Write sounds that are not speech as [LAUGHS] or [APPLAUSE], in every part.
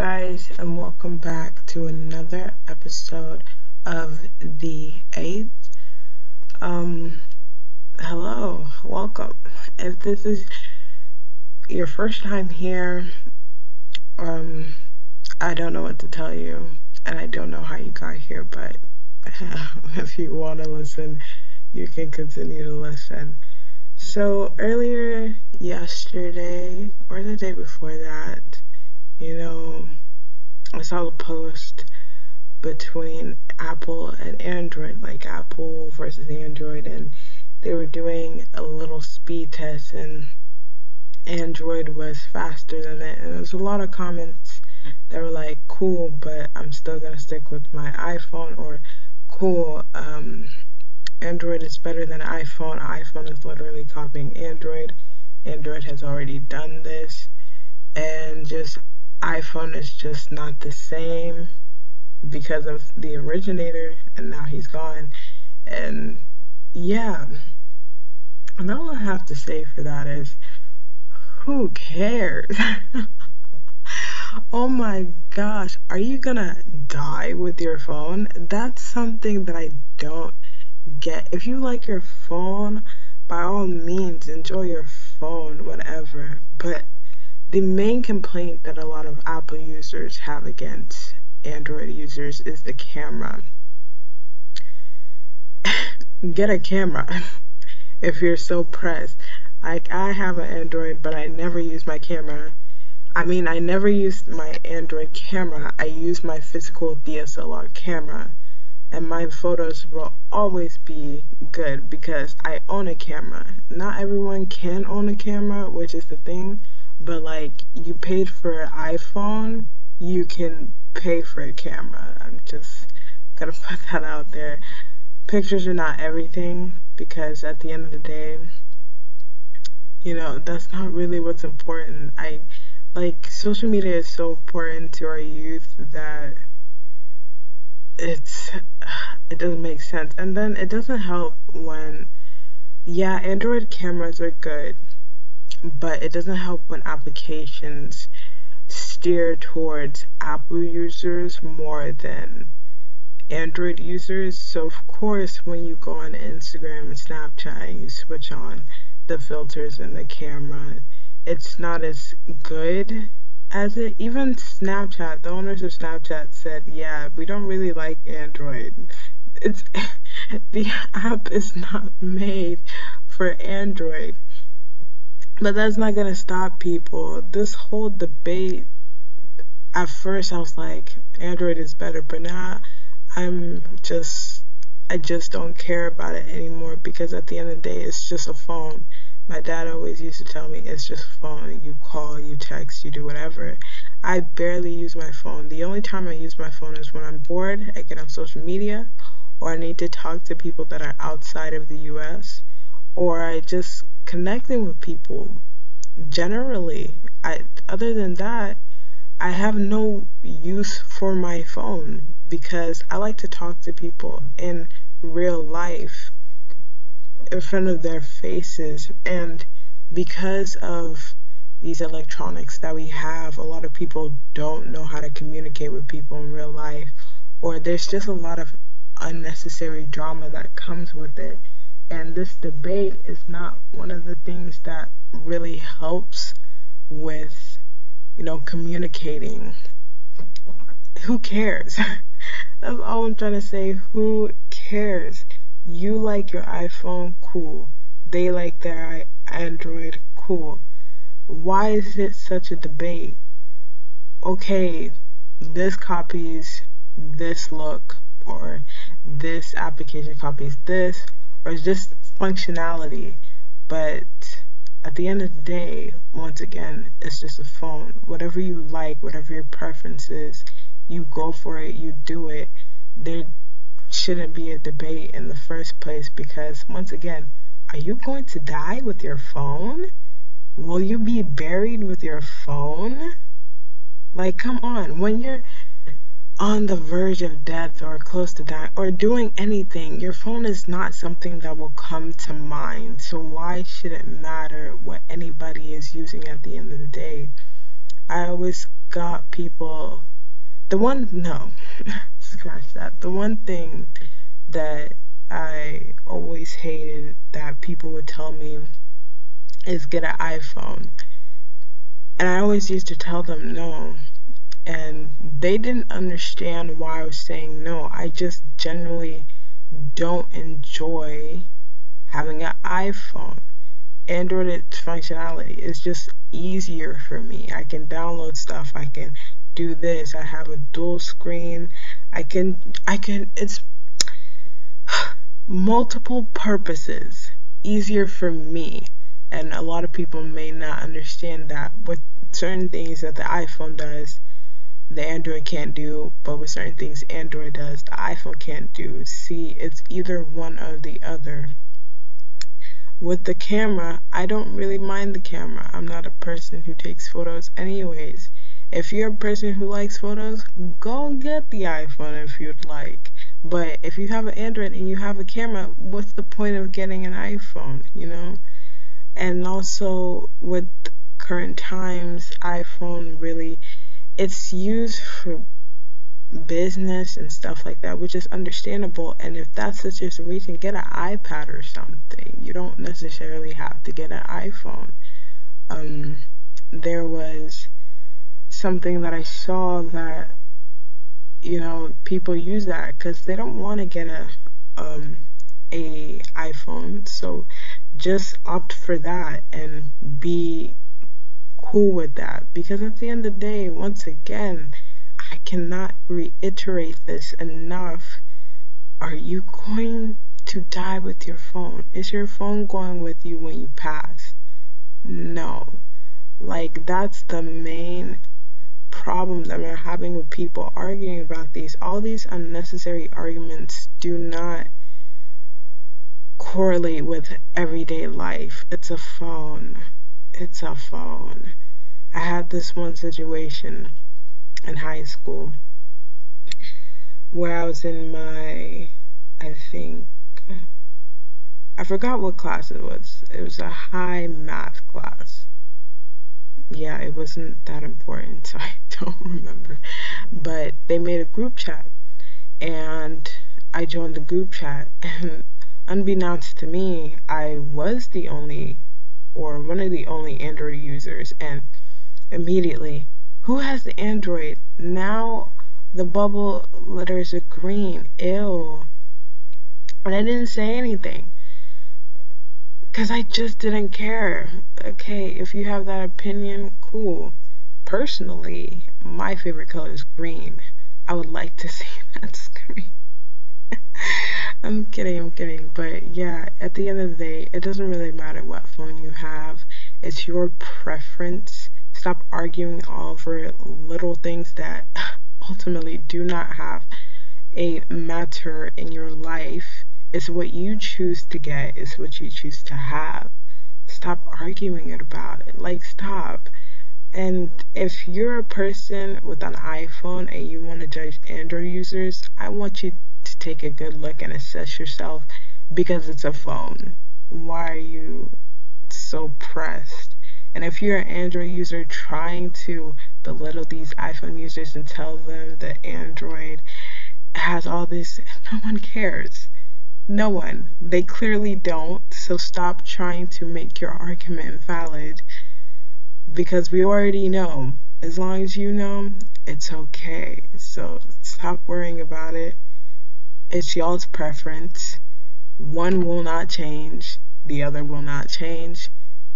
guys, and welcome back to another episode of the eighth. Um, hello, welcome. If this is your first time here, um, I don't know what to tell you, and I don't know how you got here, but [LAUGHS] if you want to listen, you can continue to listen. So, earlier yesterday, or the day before that, you know, I saw a post between Apple and Android, like Apple versus Android, and they were doing a little speed test, and Android was faster than it. And there was a lot of comments that were like, cool, but I'm still gonna stick with my iPhone, or cool, um, Android is better than iPhone. iPhone is literally copying Android. Android has already done this. And just iPhone is just not the same because of the originator and now he's gone. And yeah. And all I have to say for that is who cares? [LAUGHS] oh my gosh, are you gonna die with your phone? That's something that I don't get. If you like your phone, by all means, enjoy your phone, whatever. But the main complaint that a lot of Apple users have against Android users is the camera. [LAUGHS] Get a camera [LAUGHS] if you're so pressed. Like, I have an Android, but I never use my camera. I mean, I never use my Android camera. I use my physical DSLR camera and my photos will always be good because I own a camera. Not everyone can own a camera, which is the thing, but like you paid for an iPhone, you can pay for a camera. I'm just gonna [LAUGHS] put that out there. Pictures are not everything because at the end of the day, you know, that's not really what's important. I like social media is so important to our youth that it's [SIGHS] it doesn't make sense and then it doesn't help when yeah android cameras are good but it doesn't help when applications steer towards apple users more than android users so of course when you go on instagram and snapchat and you switch on the filters and the camera it's not as good as it even Snapchat, the owners of Snapchat said, yeah, we don't really like Android. It's [LAUGHS] the app is not made for Android. But that's not gonna stop people. This whole debate at first I was like, Android is better, but now I'm just I just don't care about it anymore because at the end of the day it's just a phone. My dad always used to tell me it's just a phone. You call, you text, you do whatever. I barely use my phone. The only time I use my phone is when I'm bored, I get on social media, or I need to talk to people that are outside of the US, or I just connecting with people. Generally, I other than that, I have no use for my phone because I like to talk to people in real life in front of their faces and because of these electronics that we have a lot of people don't know how to communicate with people in real life or there's just a lot of unnecessary drama that comes with it and this debate is not one of the things that really helps with you know communicating. Who cares? [LAUGHS] That's all i'm trying to say. Who cares? You like your iPhone, cool. They like their Android, cool. Why is it such a debate? Okay, this copies this look, or this application copies this, or just functionality. But at the end of the day, once again, it's just a phone. Whatever you like, whatever your preference is, you go for it, you do it. There shouldn't be a debate in the first place because, once again, are you going to die with your phone? Will you be buried with your phone? Like, come on, when you're on the verge of death or close to dying or doing anything, your phone is not something that will come to mind. So, why should it matter what anybody is using at the end of the day? I always got people the one no [LAUGHS] scratch that the one thing that I always hated that people would tell me is get an iPhone and I always used to tell them no and they didn't understand why I was saying no I just generally don't enjoy having an iPhone Android functionality is just easier for me. I can download stuff. I can do this. I have a dual screen. I can I can it's [SIGHS] multiple purposes easier for me. And a lot of people may not understand that with certain things that the iPhone does, the Android can't do, but with certain things Android does, the iPhone can't do. See, it's either one or the other with the camera, I don't really mind the camera. I'm not a person who takes photos anyways. If you're a person who likes photos, go get the iPhone if you'd like. But if you have an Android and you have a camera, what's the point of getting an iPhone, you know? And also with current times, iPhone really it's used for business and stuff like that, which is understandable. And if that's the situation, get an iPad or something. You don't necessarily have to get an iPhone. Um, there was something that I saw that you know people use that because they don't want to get a um, a iPhone. So just opt for that and be cool with that because at the end of the day, once again I cannot reiterate this enough. Are you going to die with your phone? Is your phone going with you when you pass? No. Like, that's the main problem that I'm having with people arguing about these. All these unnecessary arguments do not correlate with everyday life. It's a phone. It's a phone. I had this one situation in high school where I was in my, I think, I forgot what class it was. It was a high math class. Yeah, it wasn't that important, [LAUGHS] so I don't remember. But they made a group chat, and I joined the group chat, and unbeknownst to me, I was the only, or one of the only Android users, and immediately who has the Android? Now the bubble letters are green. Ew. And I didn't say anything. Because I just didn't care. Okay, if you have that opinion, cool. Personally, my favorite color is green. I would like to [LAUGHS] see that screen. Kidding, I'm kidding. But yeah, at the end of the day, it doesn't really matter what phone you have. It's your preference Stop arguing all over little things that [LAUGHS] ultimately do not have a matter in your life. It's what you choose to get, it's what you choose to have. Stop arguing it about it. Like, stop. And if you're a person with an iPhone and you want to judge Android users, I want you to take a good look and assess yourself because it's a phone. Why are you so pressed? And if you're an Android user trying to belittle these iPhone users and tell them that Android has all this, no one cares. No one. They clearly don't. So stop trying to make your argument valid because we already know. As long as you know, it's okay. So stop worrying about it. It's y'all's preference. One will not change, the other will not change.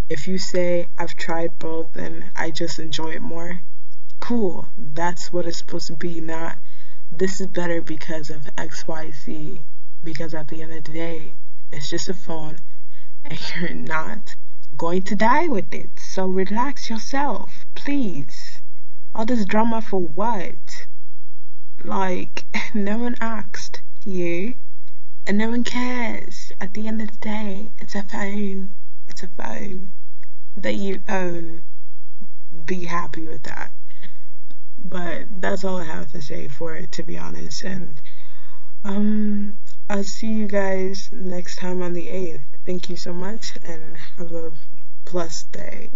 If you say, I've tried both and I just enjoy it more, cool. That's what it's supposed to be, not this is better because of XYZ. Because at the end of the day, it's just a phone and [LAUGHS] you're not going to die with it. So relax yourself, please. All this drama for what? Like, [LAUGHS] no one asked you, and no one cares. At the end of the day, it's a phone it's a phone that you own, be happy with that. But that's all I have to say for it, to be honest. And um, I'll see you guys next time on the 8th. Thank you so much and have a blessed day.